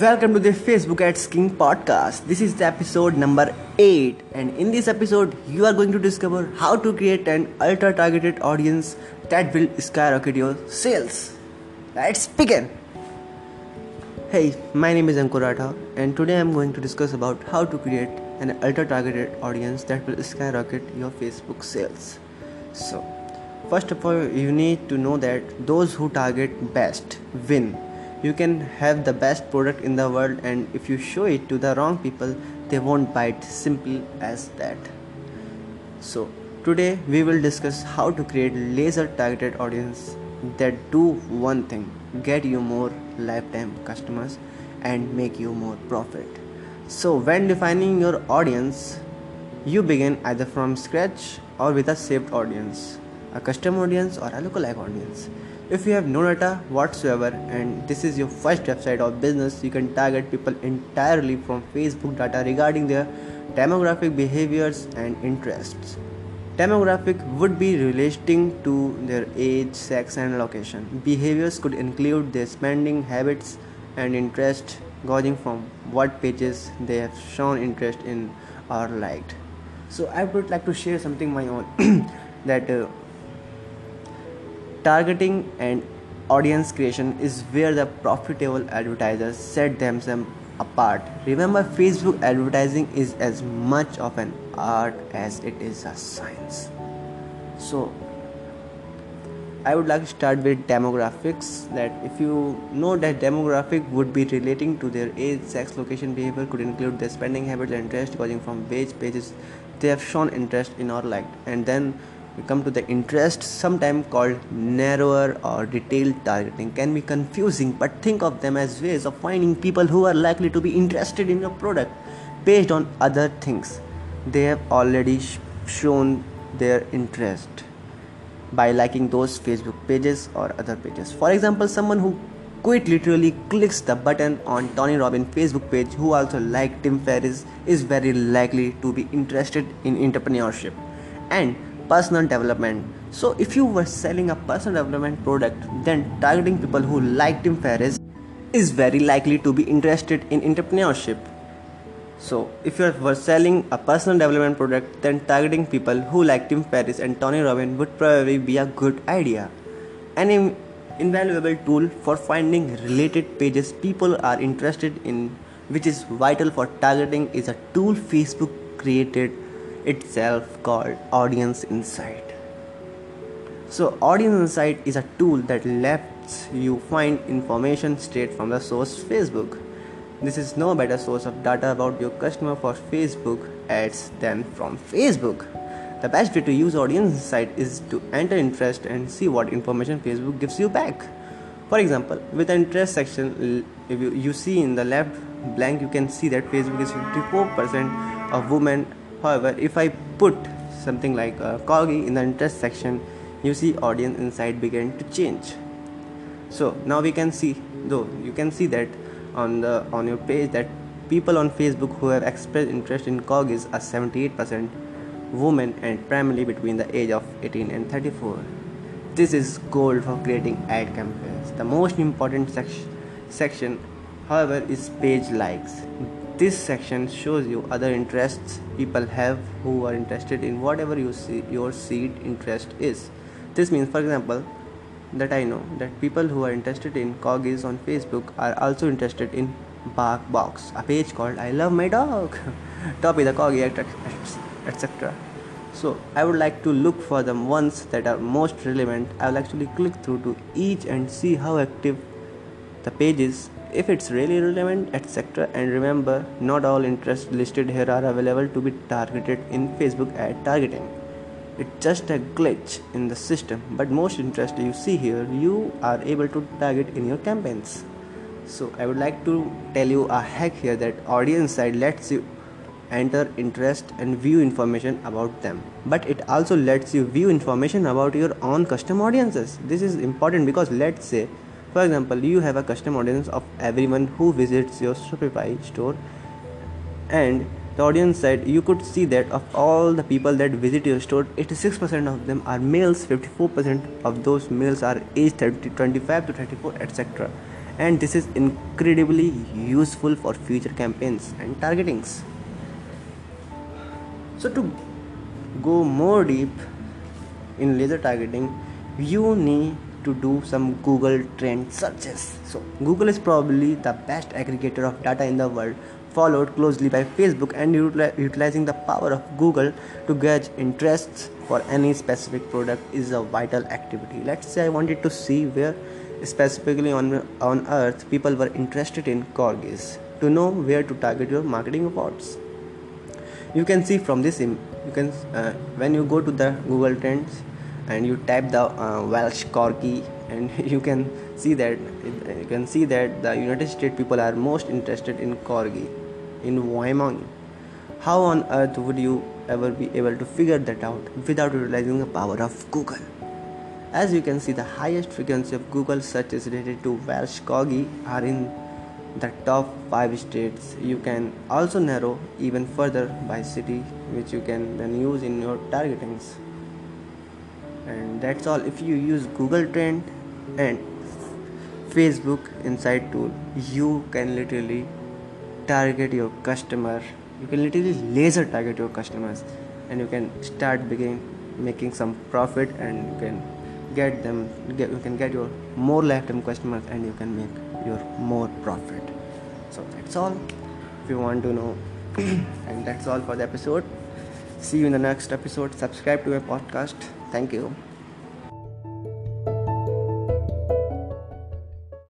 Welcome to the Facebook Ads King podcast. This is the episode number 8, and in this episode, you are going to discover how to create an ultra targeted audience that will skyrocket your sales. Let's begin. Hey, my name is Ankur Ratha, and today I'm going to discuss about how to create an ultra targeted audience that will skyrocket your Facebook sales. So, first of all, you need to know that those who target best win you can have the best product in the world and if you show it to the wrong people they won't buy it simple as that. So today we will discuss how to create laser targeted audience that do one thing get you more lifetime customers and make you more profit. So when defining your audience you begin either from scratch or with a saved audience a custom audience or a lookalike audience if you have no data whatsoever and this is your first website or business, you can target people entirely from Facebook data regarding their demographic behaviors and interests. Demographic would be relating to their age, sex, and location. Behaviors could include their spending habits and interest, gauging from what pages they have shown interest in or liked. So, I would like to share something my own that. Uh, Targeting and audience creation is where the profitable advertisers set themselves apart. Remember, Facebook advertising is as much of an art as it is a science. So, I would like to start with demographics. That if you know that demographic would be relating to their age, sex, location, behavior, could include their spending habits and interest, going from which pages they have shown interest in or liked, and then we come to the interest sometimes called narrower or detailed targeting. Can be confusing but think of them as ways of finding people who are likely to be interested in your product based on other things. They have already sh- shown their interest by liking those facebook pages or other pages. For example someone who quite literally clicks the button on Tony Robbins Facebook page who also liked Tim Ferriss is very likely to be interested in entrepreneurship. And personal development. So, if you were selling a personal development product, then targeting people who like Tim Ferriss is very likely to be interested in entrepreneurship. So, if you were selling a personal development product, then targeting people who like Tim Ferriss and Tony Robbins would probably be a good idea. An invaluable tool for finding related pages people are interested in, which is vital for targeting, is a tool Facebook created itself called Audience Insight. So, Audience Insight is a tool that lets you find information straight from the source Facebook. This is no better source of data about your customer for Facebook ads than from Facebook. The best way to use Audience Insight is to enter interest and see what information Facebook gives you back. For example, with the interest section, if you, you see in the left blank, you can see that Facebook is 54% of women However, if I put something like a corgi in the interest section, you see audience insight begin to change. So now we can see, though you can see that on the on your page that people on Facebook who have expressed interest in corgis are 78% women and primarily between the age of 18 and 34. This is gold for creating ad campaigns. The most important section, however, is page likes this section shows you other interests people have who are interested in whatever you see your seed interest is. This means for example that i know that people who are interested in corgis on facebook are also interested in bark box a page called i love my dog toppy the corgi etc so i would like to look for the ones that are most relevant. I will actually click through to each and see how active the pages if it's really relevant etc and remember not all interests listed here are available to be targeted in facebook ad targeting. It's just a glitch in the system but most interest you see here you are able to target in your campaigns. So i would like to tell you a hack here that Audience Insight lets you enter interest and view information about them. But it also lets you view information about your own custom audiences. This is important because let's say for example, you have a custom audience of everyone who visits your Shopify store, and the audience said you could see that of all the people that visit your store, 86% of them are males, 54% of those males are aged 30, 25 to 34, etc. and this is incredibly useful for future campaigns and targetings so to go more deep in laser targeting you need to do some google trend searches. So google is probably the best aggregator of data in the world followed closely by facebook and utilizing the power of google to gauge interests for any specific product is a vital activity. Let's say i wanted to see where specifically on on earth people were interested in corgis. To know where to target your marketing efforts. You can see from this you can uh, when you go to the google trends and you type the uh, welsh corgi and you can see that you can see that the united states people are most interested in corgi in wyoming. How on earth would you ever be able to figure that out without utilizing the power of google? As you can see the highest frequency of google searches related to welsh corgi are in the top 5 states. You can also narrow even further by city which you can then use in your targetings and that's all. If you use google trend and facebook insight tool you can literally target your customer. You can literally laser target your customers. And you can start beginning making some profit and you can get them get, you can get your more lifetime customers and you can make your more profit. So that's all. If you want to know. And that's all for the episode. See you in the next episode. Subscribe to my podcast thank you